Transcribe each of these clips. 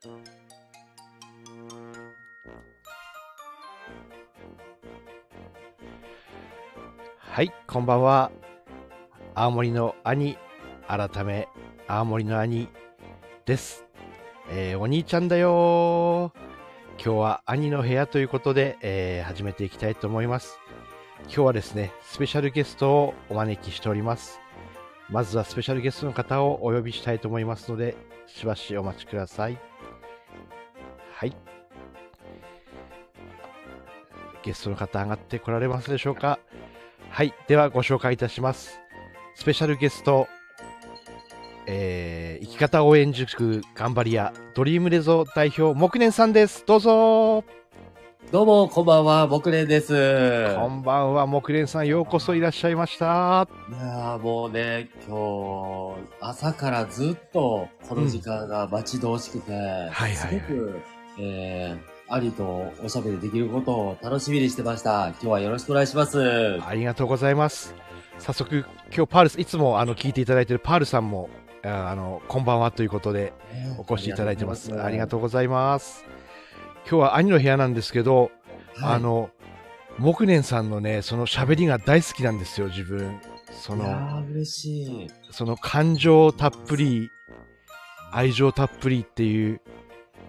はい、こんばんは。青森の兄、改め、青森の兄です。えーお兄ちゃんだよ今日は兄の部屋ということで、えー始めていきたいと思います。今日はですね、スペシャルゲストをお招きしております。まずはスペシャルゲストの方をお呼びしたいと思いますので、しばしお待ちくださ。い。ゲストの方上がってこられますでしょうか？はい。ではご紹介いたします。スペシャルゲスト、えー生き方応援塾頑張り屋、ドリームレゾ代表、木年さんです。どうぞどうも、こんばんは、僕ねです。こんばんは、木蓮さん、ようこそいらっしゃいました。いやーもうね、今日、朝からずっとこの時間が待ち遠しくて、はいはいすごく、えー、ありとおしゃべりできることを楽しみにしてました。今日はよろしくお願いします。ありがとうございます。早速、今日パールス、いつもあの聞いていただいているパールさんも、ああの、こんばんはということで、お越しいただいてます。ありがとうございます。今日は兄の部屋なんですけど、はいあの、木蓮さんのね、その喋りが大好きなんですよ、自分。その、ー嬉しい。その感情たっぷり、愛情たっぷりっていう、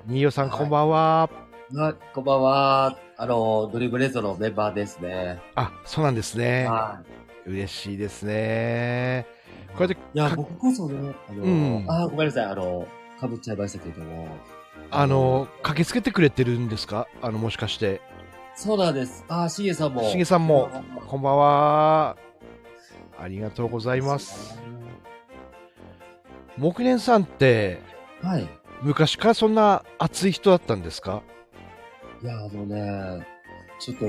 新代さん、はいこんばんは。あこんばんは。あの、ドリブレゾのメンバーですね。あ、そうなんですね。はい。嬉しいですね。これで、いや、か僕こそね、あの、うんあーごめんなさい、あの、かぶっちゃいましたけれども。あの、駆けつけてくれてるんですか？あの、もしかして。そうなんです。あー、しげさんも。しげさんもこんばんはこんばんは。ありがとうございます。。木蓮さんって、はい。昔からそんな熱い人だったんですか？いや、あのね、ちょっと、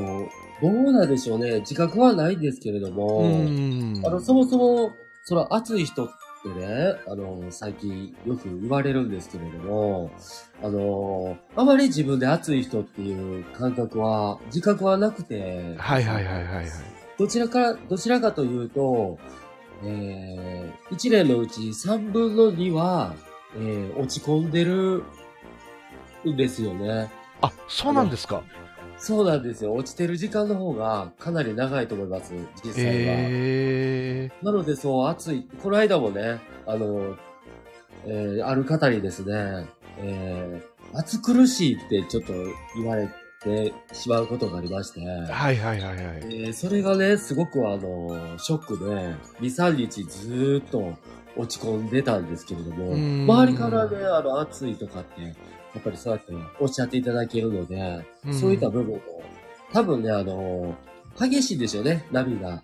どうなんでしょうね。自覚はないんですけれども、んあの、そもそも、その熱い人ってね、あの、最近よく言われるんですけれども、あの、あまり自分で熱い人っていう感覚は、自覚はなくて、はいはいはいはいはい。どちらか、どちらかというと、えー、1年のうち3分の2は、えー、落ち込んでるんですよね。あ、そうなんですか。そうなんですよ。落ちてる時間の方がかなり長いと思います、実際は。えなので、そう、暑い。この間もね、あの、えーある方にですね、えー暑苦しいってちょっと言われてしまうことがありまして、ー、はいはいはいはい。えーそれがね、すごくあの、ショックで、2、3日ずーっと落ち込んでたんですけれども、うん周りからね、あの、暑いとかって、やっぱりそうやっておっしゃっていただけるので、うんそういった部分も、多分ね、あの、激しいんでしょうね、波が。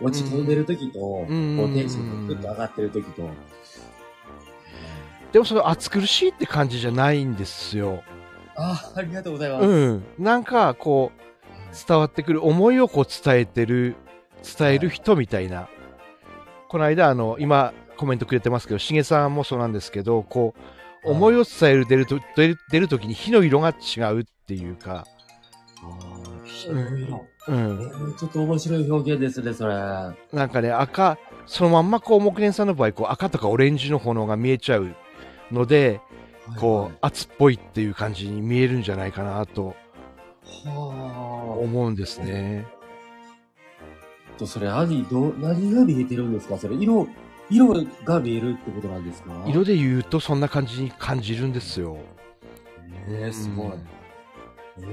落ち込んでる時と、うんこうテンションがぐっと上がってる時と。でもその暑苦しいって感じじゃないんですよ。ああ、ありがとうございます。うん。なんかこう、伝わってくる思いをこう伝えてる、伝える人みたいな。この間、あの、今コメントくれてますけど、しげさんもそうなんですけど、こう、はい思いを伝える出ると、出る出る時に火の色が違うっていうか、あー火の色。うえん。ーちょっと面白い表現ですね、それ。はなんかね、赤、そのまんまこう、木蓮さんの場合、こう、赤とかオレンジの炎が見えちゃうので、いこう、圧っぽいっていう感じに見えるんじゃないかなとは思うんですね。あ。と、それ、兄、どう、何が見えてるんですかそれ、色、色が見えるってことなんですか？色で言うとそんな感じに感じるんですよ。ええすごいうん。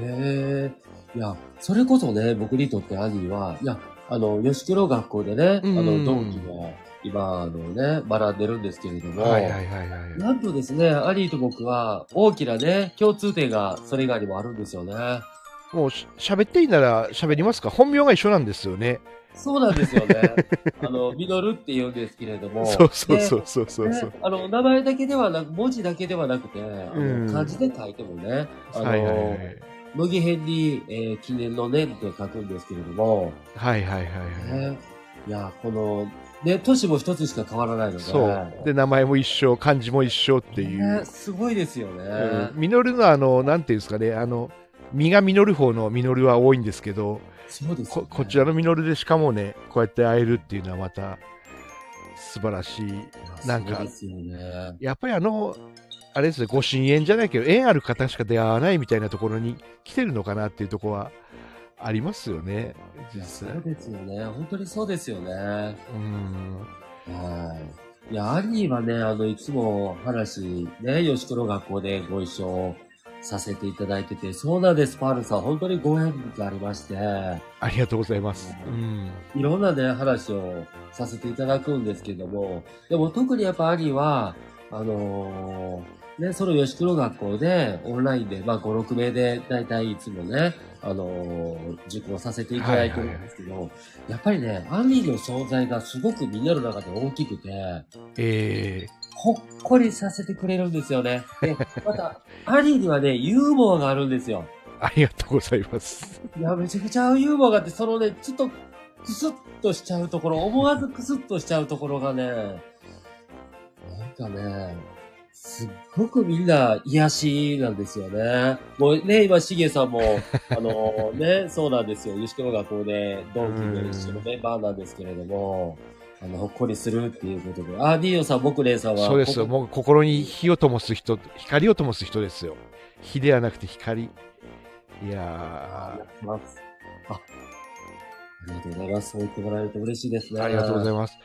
ええいや、それこそね、僕にとって兄は、いや、あの、吉久の学校でね、あうんの、同期が、今、あのね、学んでるんですけれども、はいはいはいはい。なんとですね、兄と僕は、大きなね、共通点が、それ以外にもあるんですよね。もうし喋っていいなら喋りますか？本名が一緒なんですよね。そうなんですよね。あの、ミノルって言うんですけれども。そうそうねそうそうそうそう。ねあの、名前だけではなく、文字だけではなくて、漢字で書いてもね、あの、はいはいはい。乃木編に、えー記念の念って書くんですけれども、はいはいはいはい。ね、いや、この、ね、年も一つしか変わらないので、そう。で、名前も一緒、漢字も一緒っていう。ね、すごいですよね。うんミノルのあの、なんていうんですかね、あの、実が実る方のミノルは多いんですけど、そうですよねここちらのミノルでしかもね、こうやって会えるっていうのはまた素晴らしい。なんかそうですよね。やっぱりあの、あれですね、ご神縁じゃないけど、縁ある方しか出会わないみたいなところに来てるのかなっていうところはありますよね、実そ際。うですよね。本当にそうですよね。うん。はい。いや、アニーはね、あの、いつも話、ね、吉黒学校でご一緒させていただいてて、そうなんです、パールさん。本当にご縁がありまして、ありがとうございます。うん。いろんなね、話をさせていただくんですけども、でも特にやっぱ兄は、あのーね、その吉黒学校で、オンラインで、まあ5、6名で、だいたいいつもね、あのー受講させていただいてるんですけど、やっぱりね、兄の存在がすごくみんなの中で大きくて、えほっこりさせてくれるんですよね。で、また、兄にはね、ユーモアがあるんですよ。ー、ありがとうございます。いや、めちゃくちゃユーモアがあって、そのね、ちょっと、クスッとしちゃうところ、思わずクスッとしちゃうところがね、なんかね、すっごくみんな癒しなんですよね。もうね、今、しげさんも、あのね、そうなんですよ。西川学校で、ドンキで一緒のメンバーなんですけれども、あの、ほっこりするっていうことで。あ、ディオさん、僕レイさんは。そうですよ。もう心に火を灯す人、光を灯す人ですよ。火ではなくて光。いあやりがとうございます。あ、ありがとうございます。そう言ってもらえると嬉しいですね。ー、ありがとうございまます。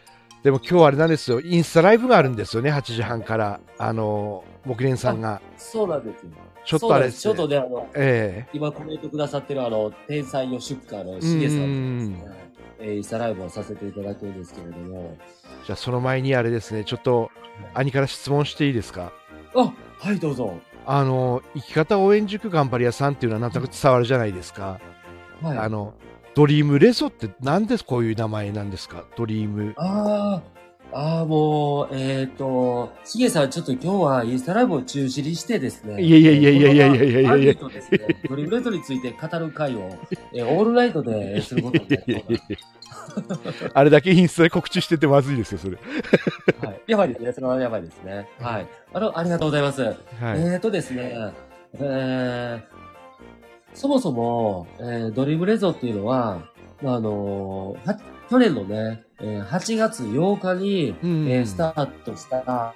でも今日はあれなんですよ。インスタライブがあるんですよね。8時半から。あの、木蓮さんが。す。そうなんですよ。ちょっとあれそうなんですちょっとね、あの、え今コメントくださってるあの、天才の出荷のしげさんとですね、えーインスタライブをさせていただくんですけれども。えじゃあその前にあれですね。ちょっと、兄から質問していいですか？あ、はい、どうぞ。あの、生き方応援塾顔晴り屋さんっていうのはなんとなく伝わるじゃないですか。はい。あの、 DreamReso ってなんでこういう名前なんですか？ドリーム。あーあー、もう、えっ、と、しげさん、ちょっと今日はインスタライブを中止にしてですね。いやいやいやいやいやいやいやいやいやですね、 DreamReso について語る会を、えーオールナイトですることになりそうなんあれだけインスタで告知しててまずいですよ、それ。はい。やばいですね。それはやばいですね。はい。あの、ありがとうございます。はい。えーとですね、えー、そもそも、えードリームレゾっていうのは、あ、のー去年のね、えー8月8日に、うんえースタートしたあ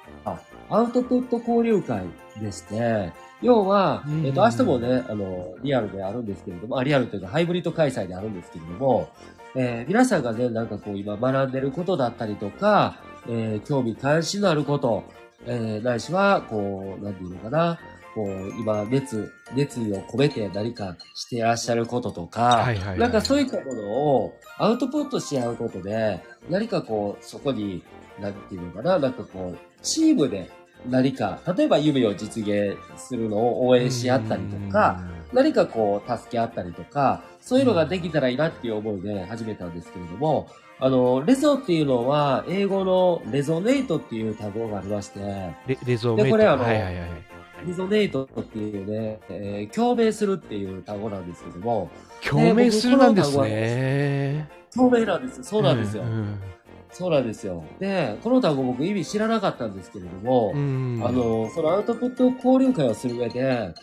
アウトプット交流会でして、要は、うんえっ、と、明日もね、あの、リアルであるんですけれども、あ、リアルというかハイブリッド開催であるんですけれども、えー皆さんがね、なんかこう今学んでることだったりとか、えー興味関心のあること、えーないしは、こう、なんていうのかな、こう、今、熱、熱意を込めて何かしてらっしゃることとか、はいはいはいなんかそういったものをアウトプットし合うことで、何かこう、そこに、なんていうのかな、なんかこう、チームで何か、例えば夢を実現するのを応援し合ったりとか、何かこう、助け合ったりとか、そういうのができたらいいなっていう思いで始めたんですけれども、あの、レゾっていうのは、英語のレゾネイトっていう単語がありまして、レレゾーメイト。でこれあのはいはいはい。レゾネイトっていうね、えー共鳴するっていう単語なんですけども、共鳴するなんですね。共鳴なんですよ。そうなんですよ。うんそうなんですよ。で、この単語僕意味知らなかったんですけれども、うんあの、そのアウトプット交流会をする上で、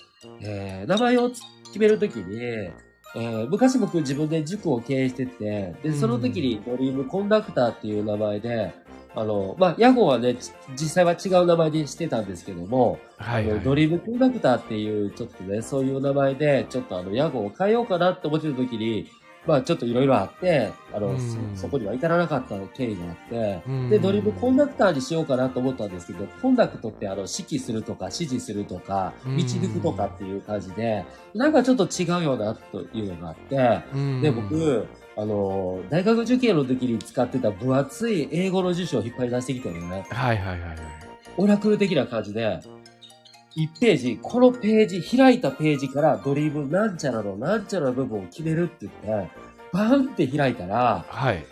えー名前を決めるときに、えー昔僕自分で塾を経営してて、で、その時にドリームコンダクターっていう名前で、あの、まあ、屋号はね、ち実際は違う名前でしてたんですけども、はいはい。ドリームコンダクターっていう、ちょっとね、そういう名前で、ちょっとあの、屋号を変えようかなって思ってた時に、まあ、ちょっといろいろあって、あの、うん。そそこには至らなかった経緯があって、うん。で、ドリームコンダクターにしようかなと思ったんですけど、 conduct ってあの、指揮するとか、指示するとか、うん。導くとかっていう感じで、なんかちょっと違うよな、というのがあって、うん。で、僕、あの、大学受験の時に使ってた分厚い英語の辞書を引っ張り出してきてるのね。はいはいはいはい。オラクル的な感じで、1ページ、このページ、開いたページからドリブなんちゃらのなんちゃらの部分を決めるって言って、バーンって開いたら、はい。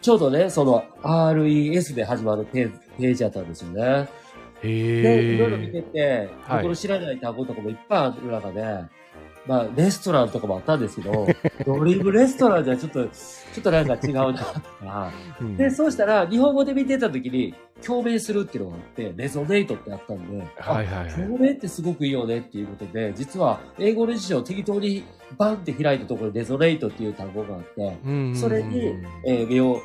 ちょうどね、その RES で始まるペーページやったんですよね。へで、いろいろ見え。てて、はい僕の知らない単語とかもいっぱいある中で、まあ、レストランとかもあったんですけど、ドリブレストランじゃちょっと、ちょっとなんか違うな、とか。うん。で、そうしたら、日本語で見てた時に、共鳴するっていうのがあって、レゾネイトってあったんで、あはいはいはい。共鳴ってすごくいいよねっていうことで、実は、英語の辞書を適当にバンって開いたところにレゾネイトっていう単語があって、うんそれに、えー目を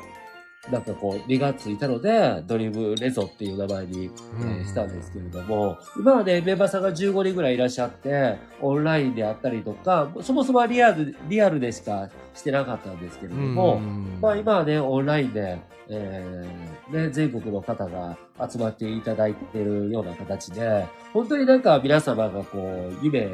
なんかこう、身がついたので、ドリームレゾっていう名前に、えーしたんですけれども、今はね、メンバーさんが15人ぐらいいらっしゃって、オンラインであったりとか、そもそもはリアル、リアルでしかしてなかったんですけれども、まあ今はね、オンラインで、えーね、全国の方が集まっていただいているような形で、本当になんか皆様がこう、夢を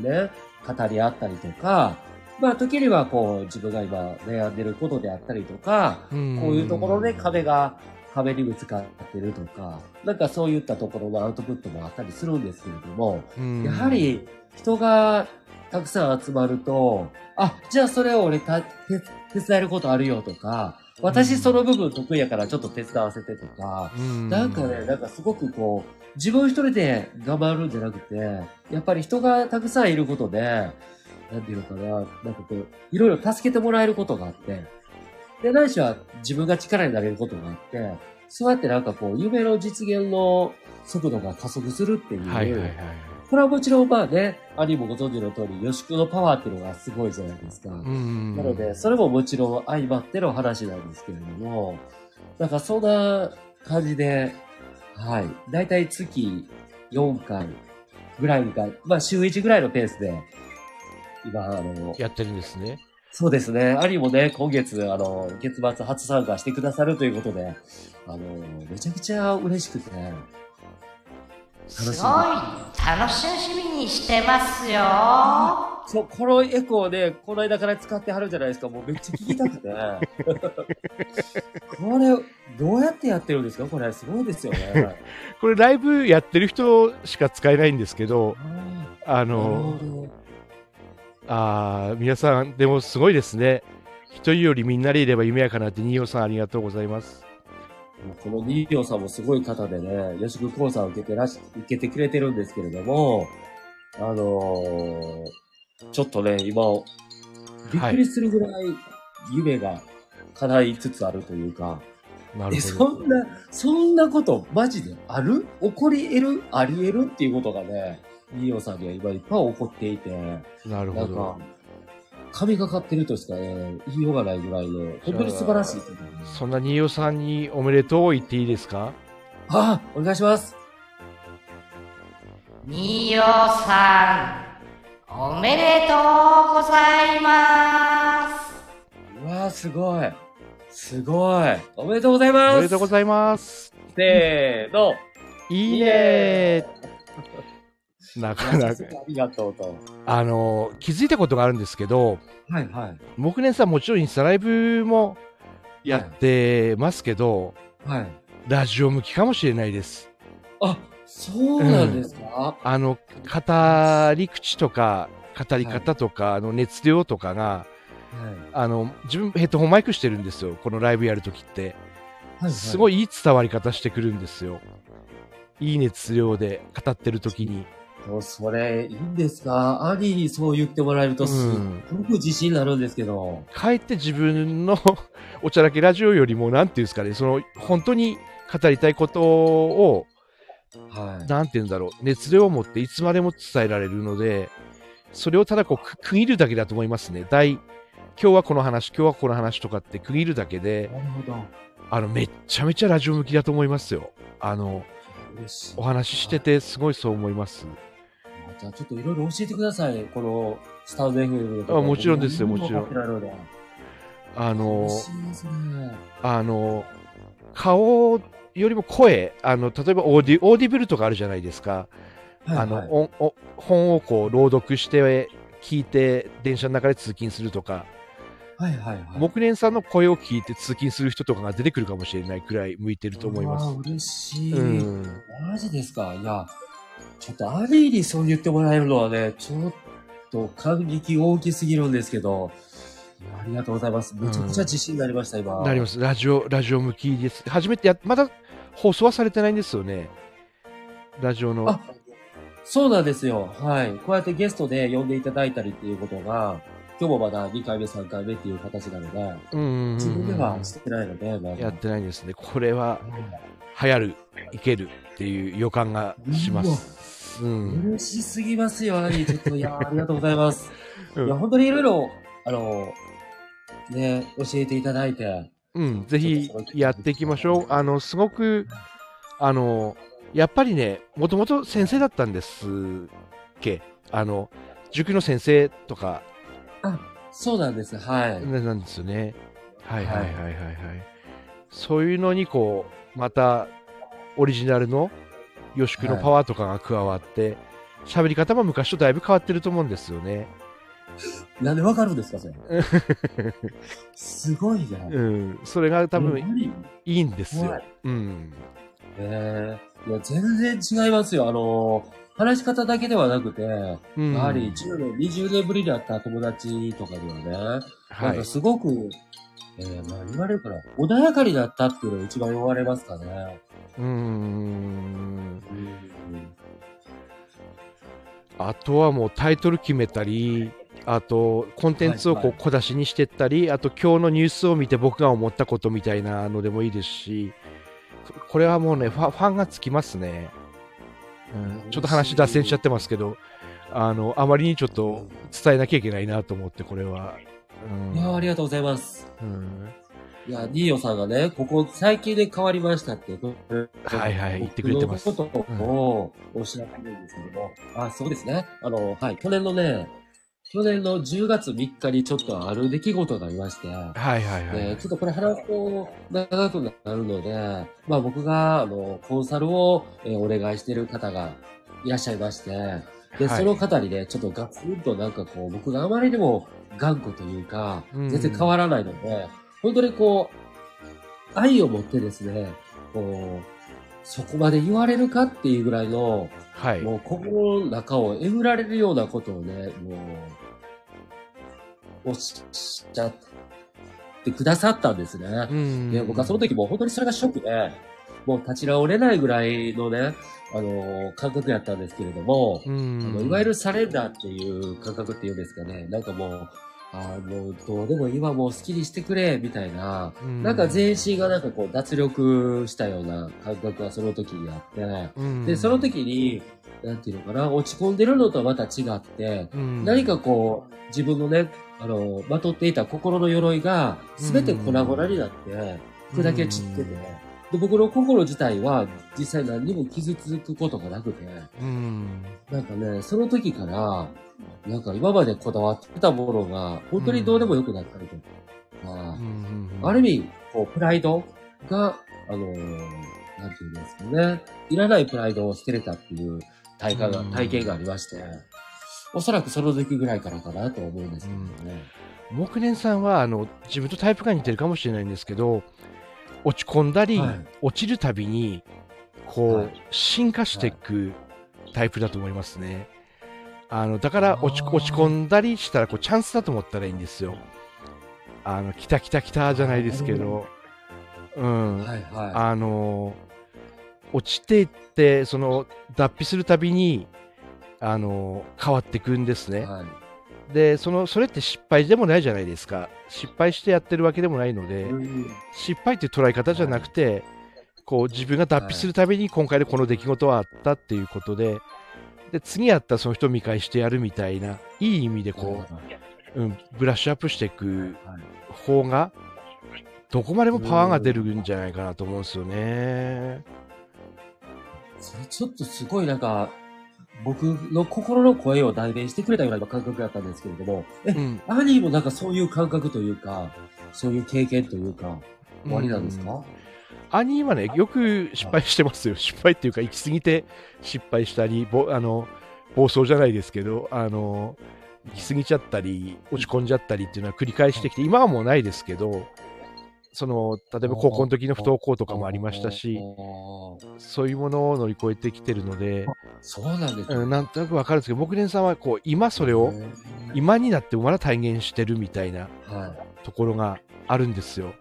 ね、語り合ったりとか、まあ時にはこう、自分が今悩んでることであったりとか、こういうところで壁が、壁にぶつかってるとか、なんかそういったところのアウトプットもあったりするんですけれども、やはり人がたくさん集まると、あ、じゃあそれを俺た手手伝えることあるよとか、私その部分得意やからちょっと手伝わせてとか、なんかね、なんかすごくこう、自分一人で頑張るんじゃなくて、やっぱり人がたくさんいることで、なんていうのかな、なんかこう、いろいろ助けてもらえることがあって、で、ないしは自分が力になれることがあって、そうやってなんかこう、夢の実現の速度が加速するっていう、はいはいはい。これはもちろんまあね、兄もご存知の通り、予宿のパワーっていうのがすごいじゃないですか。うんなので、それももちろん相まっての話なんですけれども、なんかそんな感じで、はい。だいたい月4回ぐらいか、まあ週1ぐらいのペースで、今、あの、やってるんですね。そうですね。兄もね、今月、あの、月末初参加してくださるということで、あの、めちゃくちゃ嬉しくて、すごい楽しみにしてますよ。そう、このエコーね、この間から使ってはるじゃないですか。もうめっちゃ聞きたくて。これ、どうやってやってるんですか？これ、すごいですよね。これライブやってる人しか使えないんですけど、あの。あー皆さん、でもすごいですね。一人よりみんなでいれば夢やかなって、新尾さんありがとうございます。このニーオさんもすごい方でね、吉久講座を受けてらし、受けてくれてるんですけれども、あのーちょっとね、今、びっくりするぐらい夢が叶いつつあるというか、え、なるほそど。んな、そんなことマジである？起こり得る？あり得る？っていうことがね、ニーオさんには今いっぱい起こっていて、なるほどなんか。、神がかってるとしかね、言いようがないぐらいの、本当に素晴らしいね。そんな新尾さんにおめでとう言っていいですか？あ、お願いします。ニオさん、おめでとうございます。うわー、すごい。すごい。おめでとうございます。おめでとうございます。せーの。いいねーなかなかあ。りがとうと。あの、気づいたことがあるんですけど、はいはい。木年さんもちろんインスタライブもやってますけど、はい。ラジオ向きかもしれないです。あ、そうなんですか、あの、語り口とか、語り方とか、あの、熱量とかが、はい。あの、自分ヘッドホンマイクしてるんですよ。このライブやるときって。はい。すごい。いいい伝わり方してくるんですよ。いい熱量で語ってるときに。それ、いいんですか？兄にそう言ってもらえると、すっごく自信になるんですけど。かえって自分の おちゃらけラジオよりも、なんていうんですかね、その、本当に語りたいことを、はい。なんていうんだろう、熱量を持っていつまでも伝えられるので、それをただこうく区切るだけだと思いますね。大、今日はこの話、今日はこの話とかって区切るだけで。あの、めっちゃめちゃラジオ向きだと思いますよ。あの。お話ししてて、すごいそう思います。じゃあちょっといろいろ教えてください。この、スタンド FM とあもちろんですよ僕もちろんあのね。あの、顔よりも声、あの、例えばオーディ Audible とかあるじゃないですか。はい、あの、はい、おお本をこう朗読して、聞いて、電車の中で通勤するとか、はいはいはい。もくねんさんの声を聞いて通勤する人とかが出てくるかもしれないくらい向いてると思います嬉しい。うん。マジですか？いや、ちょっとアニーにそう言ってもらえるのはね、ちょっと感激大きすぎるんですけど、ありがとうございます。めちゃくちゃ自信になりました、今。なります。ラジオ、ラジオ向きです。初めてや、まだ放送はされてないんですよね。ラジオの。あ、そうなんですよ。はい。こうやってゲストで呼んでいただいたりっていうことが、今日もまだ2回目、3回目っていう形なので、うんうんうんうん自分ではしてないので、まだやってないんですね。これは流行る、いけるっていう予感がします。うん。嬉しすぎますよ、アリー。ちょっと、いや、ありがとうございます。うんいや、本当にいろいろ、あの、ね、教えていただいて、うん、ぜひやっていきましょう。あの、すごく、あの、やっぱりね、もともと先生だったんですっけ？あの、塾の先生とかそうなんです。はい。ななんですよね。はいはいはいはいはい。そういうのにこう、またオリジナルの予宿のパワーとかが加わって、喋、り方も昔とだいぶ変わってると思うんですよね。なんでわかるんですか、それ。すごいな。うん。それが多分何いいんですよん。ええいや、全然違いますよ。あの話し方だけではなくて、うん、やはり10年、20年ぶりに会った友達とかにはね、はいなんか。すごく、えー、まあ言われるかな、穏やかになったっていうのが一番言われますかね。うーん。うん。あとはもうタイトル決めたり、あとコンテンツをこはいうはい小出しにしてったり、あと今日のニュースを見て僕が思ったことみたいなのでもいいですし、これはもうね、ファファンがつきますね。うん、ちょっと話脱線しちゃってますけど、あの、あまりにちょっと伝えなきゃいけないなと思って、これは。うんいや、ありがとうございます。うんいや、ニーヨさんがね、ここ最近で変わりましたって、はいはい言ってくれてますことをおっしゃってるんですけども、あ、そうですね。あの、はい、去年のね、去年の10月3日にちょっとある出来事がありまして、はいはいはい。えーちょっとこれ話すと長くなるので、まあ僕が、あの、コンサルを、えーお願いしている方がいらっしゃいまして、で、はいその方にね、ちょっとガツンとなんかこう、僕があまりにも頑固というか、うん全然変わらないので、本当にこう、愛を持ってですね、こう、そこまで言われるかっていうぐらいの、はい。もう心の中をえぐられるようなことをね、もう、おっしゃってくださったんですね。うんで、僕はその時もう本当にそれがショックで、もう立ち直れないぐらいのね、あの感覚やったんですけれども、うあんのいわゆるサレンダーっていう感覚っていうんですかね、なんかもう、あの、どうでも今もう好きにしてくれ、みたいな、うん。なんか全身がなんかこう脱力したような感覚がその時にあって、うん。で、その時に、なんていうのかな、落ち込んでるのとはまた違って、うん。何かこう、自分のね、あの、まとっていた心の鎧が、すべて粉々になって、砕け散ってて、で、僕の心自体は、実際何にも傷つくことがなくて、うん。なんかね、その時から、なんか今までこだわってたものが、本当にどうでもよくなったりとか、うん。ある意味、こう、プライドが、あのーなんていうんですかね、いらないプライドを捨てれたっていう体感が、うん。体験がありまして、おそらくその時ぐらいからかなと思うんですけどね。木蓮さんはあの自分とタイプが似てるかもしれないんですけど落ち込んだり、はい。落ちるたびにこう、はい。進化してい。くタイプだと思いますね。あのだから落ち込んだりしたらこうチャンスだと思ったらいいんですよ。あの来た来た来たじゃないですけど。うん、はいはあの落ちていってその脱皮するたびにあの変わっていくんですい。ね、はい。でそのそれって失敗でもないじゃないですか。失敗してやってるわけでもないので、うん失敗っていう捉え方じゃなくて、こう自分が脱皮するために今回でこの出来事はあったっていうことでで次やったらその人を見返してやるみたいないい意味でこう、うん、ブラッシュアップしていくはい。方がどこまでもパワーが出るんじゃないかなと思うんですよね。それちょっとすごいなんか、僕の心の声を代弁してくれたような感覚だったんですけれども、え、うん、アニーもなんかそういう感覚というか、そういう経験というか、終わりなんですか、兄はね、よく失敗してますよ。失敗っていうか、行き過ぎて失敗したり、ぼあの暴走じゃないですけど、あの行き過ぎちゃったり、落ち込んじゃったりっていうのは繰り返してきて、今はもうないですけど、その例えば高校の時の不登校とかもありましたし、そういうものを乗り越えてきてるので、そうなんですね。うん、なんとなくわかるんですけど、木蓮さんはこう今それを、今になってまだ体現してるみたいなはい。ところがあるんですよ。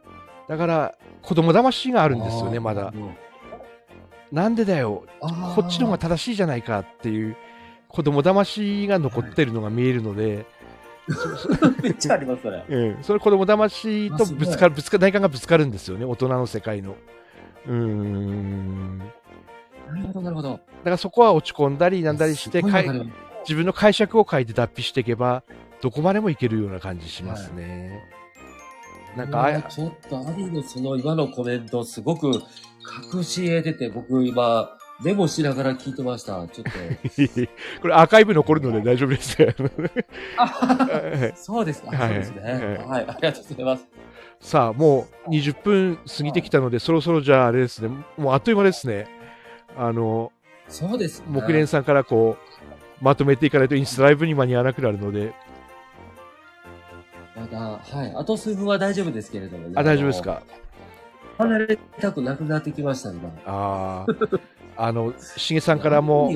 だから、子供騙がああるんですよね、まだ。。なんでだよ、こっちの方が正しいじゃないかっていう子供騙しが残ってるのが見えるので、めっちゃあります、それ。う ん、それ子供騙しとぶつかる、ぶつか内観がぶつかるんですよね、大人の世界の。うーん。だなるほど、なるほど。からそこは落ち込んだりなんだりして、自分の解釈を変えて脱皮していけば、どこまでもいけるような感じしますね。なんかあいやちょっと兄のその今のコメントすごく確信得てて、僕今メモしながら聞いてました。ちょっと。これアーカイブ残るので大丈夫です そうですか。はいそうですね。はい。ありがとうございます。さあ、もう20分過ぎてきたので、そろそろじゃああれですね、もうあっという間ですね。あの、そうですね。木蓮さんからこう、まとめていかないとインスタライブに間に合わなくなるので、まだ、はい。あと数分は大丈夫ですけれどもね。あ、大丈夫ですか？離れたくなくなってきました、今。ああ、あの、しげさんからも、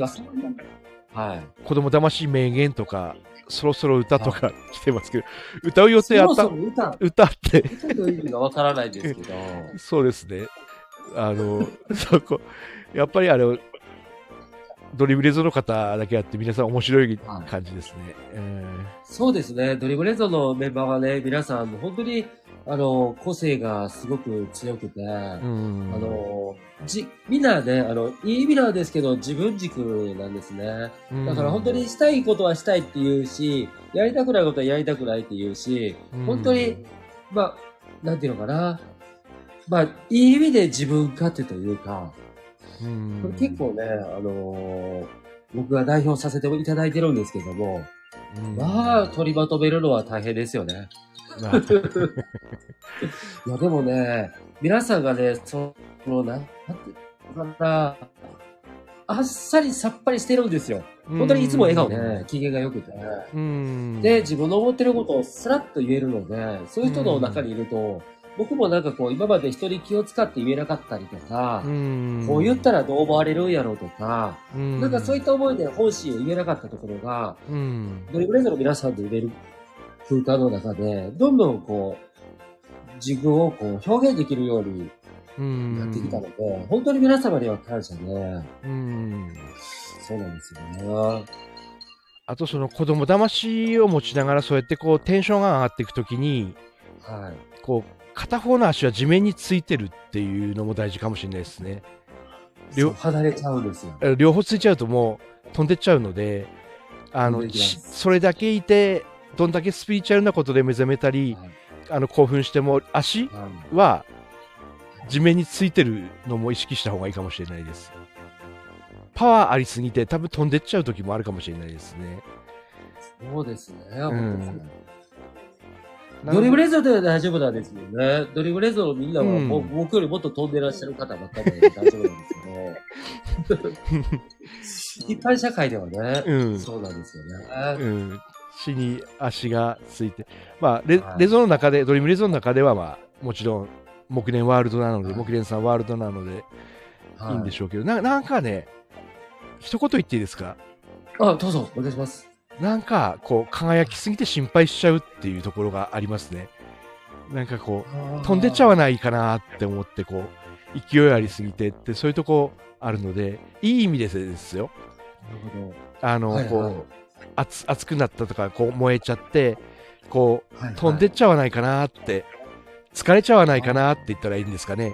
はい。子供騙し名言とか、そろそろ歌とか来てますけど、歌う予定あった？歌、歌って、歌の意味がわからないんですけど。そうですね。あの、そこ、やっぱりあの、ドリブレゾの方だけあって皆さん面白い感じですね。えそうですね。ドリブレゾのメンバーはね、皆さん、本当に、あの、個性がすごく強くて、あの、じ、みんなね、あの、いい意味なんですけど、自分軸なんですね。だから本当にしたいことはしたいって言うし、やりたくないことはやりたくないって言うし、うん本当に、まあ、なんていうのかな。まあ、いい意味で自分勝手というか、うんこれ結構ね、あのー僕が代表させていただいてるんですけども、うんまあ、取りまとめるのは大変ですよね。ま あいや、でもね、皆さんがね、その、なん、なんていうのかな、あっさりさっぱりしてるんですよ。本当にいつも笑顔で、機嫌が良くて。うん。で、自分の思ってることをスラッと言えるので、そういう人の中にいると、僕もなんかこう、今まで人に気を使って言えなかったりとか、うん。こう言ったらどう思われるんやろうとか、うん。なんかそういった思いで本心を言えなかったところが、うん。ドリブレードの皆さんで入れる空間の中で、どんどんこう、自分をこう表現できるようにうんなってきたので、本当に皆様には感謝で、うんそうなんですよね。あとその子供騙しを持ちながらそうやってこうテンションが上がっていくときにはい。こう片方の足は地面についてるっていうのも大事かもしれないですね両離れちゃうんですよ。え両方ついちゃうともう飛んでっちゃうのであのそれだけいてどんだけスピリチュアルなことで目覚めたりはい。あの興奮しても足は地面についてるのも意識した方がいいかもしれないです。パワーありすぎて多分飛んでっちゃう時もあるかもしれないですね。そうですね。ん。本当ですねドリブレーゾーでは大丈夫なんですよね。ドリブレーゾーのみんなは、うん。僕よりもっと飛んでらっしゃる方ばっかりで大丈夫なんですけど、一般社会ではね、うん。そうなんですよね。うん、地に足がついて、まあレはい。レゾの中で、ドリームレゾの中では、まあ、もちろん、木蓮ワールドなので、はい。木蓮さんワールドなので、いいんでししょうけど、ななんかね、一言言っていいですか？ょあ、どうぞ、お願いします。なんか、こう、輝きすぎて心配しちゃうっていうところがありますね。なんかこう、飛んでっちゃわないかなって思って、こう、勢いありすぎてって、そういうとこあるので、いい意味でですよ。なるほあの、はいはい。こう、熱熱くなったとか、こう、燃えちゃって、こう、ど。はい飛んでっちゃわないかなって、疲れちゃわないかなって言ったらいいんですかね。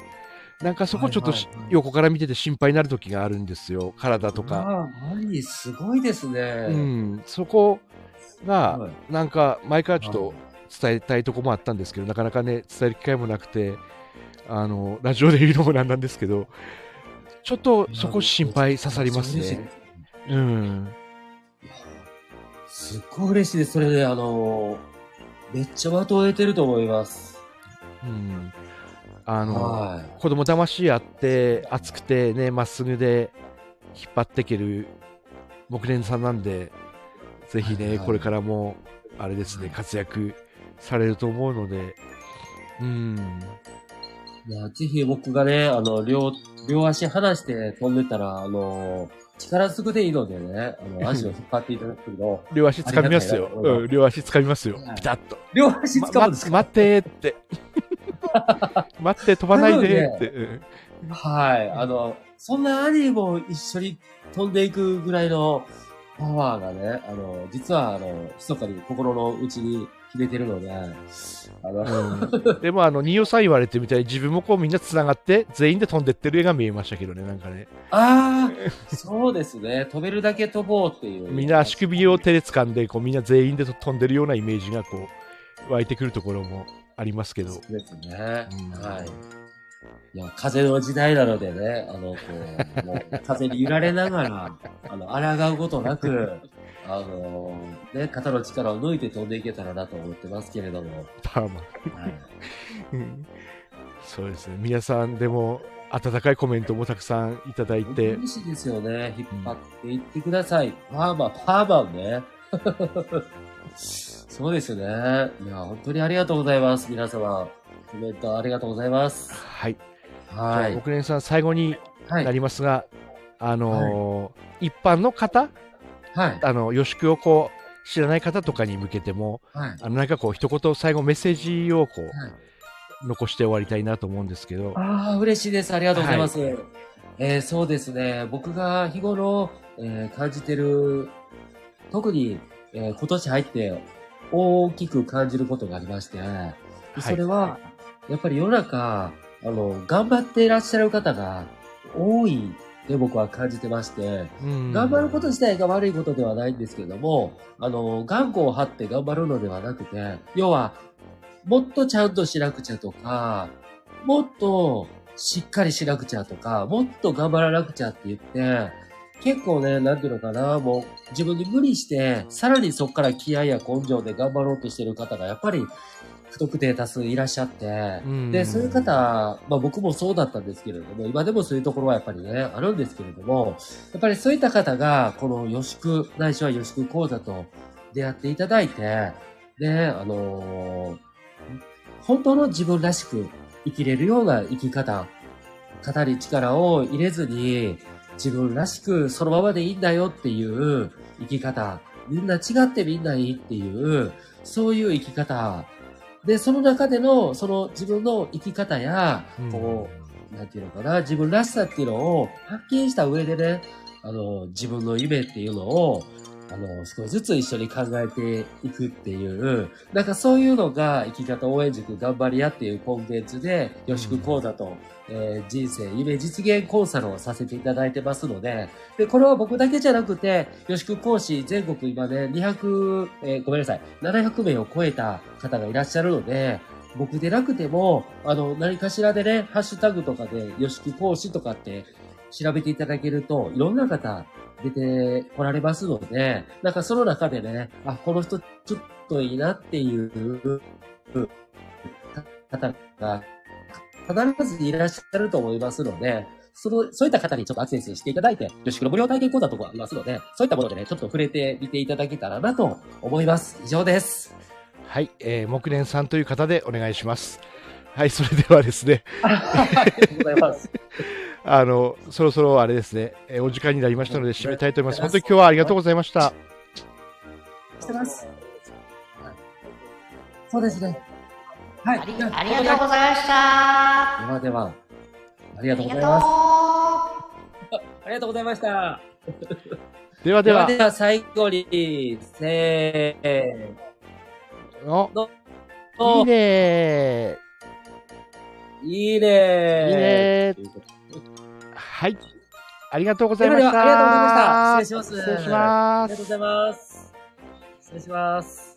なんかそこちょっとしはいはいはい横から見てて心配になる時があるんですよ。体とか。すごいですね。うん。そこが、はいなんか前からちょっと伝えたいとこもあったんですけど、なかなかね、伝える機会もなくて、あの、ラジオで言うのもなんなんですけど、ちょっとそこ心配刺さりますね。うん。すっごい嬉しいです。それで、あのー、めっちゃ的を得てると思います。うん。あの、は子供騙しあって熱くてねまっすぐで引っ張っていける木蓮さんなんでぜひね、はいはいこれからもあれですね活躍されると思うのでうんい。いや、ぜひ僕がね、あの、両、両足離して飛んでたら、あのー、力ずくでいいのでね、あの、足を引っ張っていただくの。両足掴みますよ。うん、両足掴みますよ。はい。ピタッと、両足ま掴むんですか、ま待ってーって。待って飛ばないでーって、うん。はい。あの、そんな兄も一緒に飛んでいくぐらいのパワーがね、あの、実は、あの、密かに心の内に秘めてるので、あの、うんでもあの二葉さん言われてみたいに自分もこうみんなつながって全員で飛んでってる絵が見えましたけどねなんかねああ、そうですね。飛べるだけ飛ぼうっていう。みんな足首を手で掴んでこうみんな全員でと飛んでるようなイメージがこう湧いてくるところもありますけど。そうですね。うんはい。いや、風の時代なのでね、あの、こう、もう、風に揺られながら、あの、抗うことなく、あの、ね、肩の力を抜いて飛んでいけたらなと思ってますけれども。まあまあはい。うんそうですね。皆さんでも、温かいコメントもたくさんいただいて、嬉しいですよね。引っ張っていってください。パーマン、パーマンね。そうですね。いや、本当にありがとうございます。皆様、コメントありがとうございます。はい。はい。奥連さん、最後には。ないりますが、あのー一般の方、はい。あの、予祝をこう、知らない方とかに向けても、はい。あの、なんかこう、一言最後メッセージをこう、はい残して終わりたいなと思うんですけど、ああ、嬉しいです。ありがとうございます。えーそうですね。僕が日頃、えー感じてる、特に、えー今年入って大きく感じることがありまして、それは、やっぱり世の中、あの、頑張っていらっしゃる方が多いって僕は感じてまして、うん。頑張ること自体が悪いことではないんですけれども、あの、頑固を張って頑張るのではなくて、要は、もっとちゃんとしなくちゃとか、もっとしっかりしなくちゃとか、もっと頑張らなくちゃって言って、結構ね、なんていうのかな、もう自分に無理して、さらにそこから気合や根性で頑張ろうとしてる方がやっぱり不特定多数いらっしゃって、うんで、そういう方、まあ僕もそうだったんですけれども、今でもそういうところはやっぱりね、あるんですけれども、やっぱりそういった方が、この予宿、ないしは予宿講座と出会っていただいて、で、あのー本当の自分らしく生きれるような生き方、肩に力を入れずに、自分らしくそのままでいいんだよっていう生き方、みんな違ってみんないいっていう、そういう生き方。で、その中での、その自分の生き方や、うん。こう、なんていうのかな、自分らしさっていうのを発見した上でね、あの、自分の夢っていうのを、あの、少しずつ一緒に考えていくっていう、なんかそういうのが生き方応援塾頑張り屋っていうコンテンツで、予宿講座と、えー人生夢実現コンサルをさせていただいてますので、で、これは僕だけじゃなくて、予宿講師全国今ね、200、えーごめんなさい、700名を超えた方がいらっしゃるので、僕でなくても、あの、何かしらでね、ハッシュタグとかで、予宿講師とかって調べていただけると、いろんな方出てこられますので、なんかその中でね、あ、この人ちょっといいなっていう方が必ずいらっしゃると思いますので、その、そういった方にちょっとアクセスしていただいて、女子の無料体験講座とかありますので、そういったものでね、ちょっと触れてみていただけたらなと思います。以上です。はい、えー、木蓮さんという方でお願いします。はい、それではですね、ありがとうございます。あの、そろそろあれですね、えーお時間になりましたので締めたいと思います。本当に今日はありがとうございました。してます。そうですね。はい。ありがとうございました。ではでは、ありがとうございます。とありがとうございました。ではでは、ではでは最後に、せーおの。いいねーいいねーいいねはい。ありがとうございました。ありがとうございました失礼します失礼しますありがとうございます。失礼します。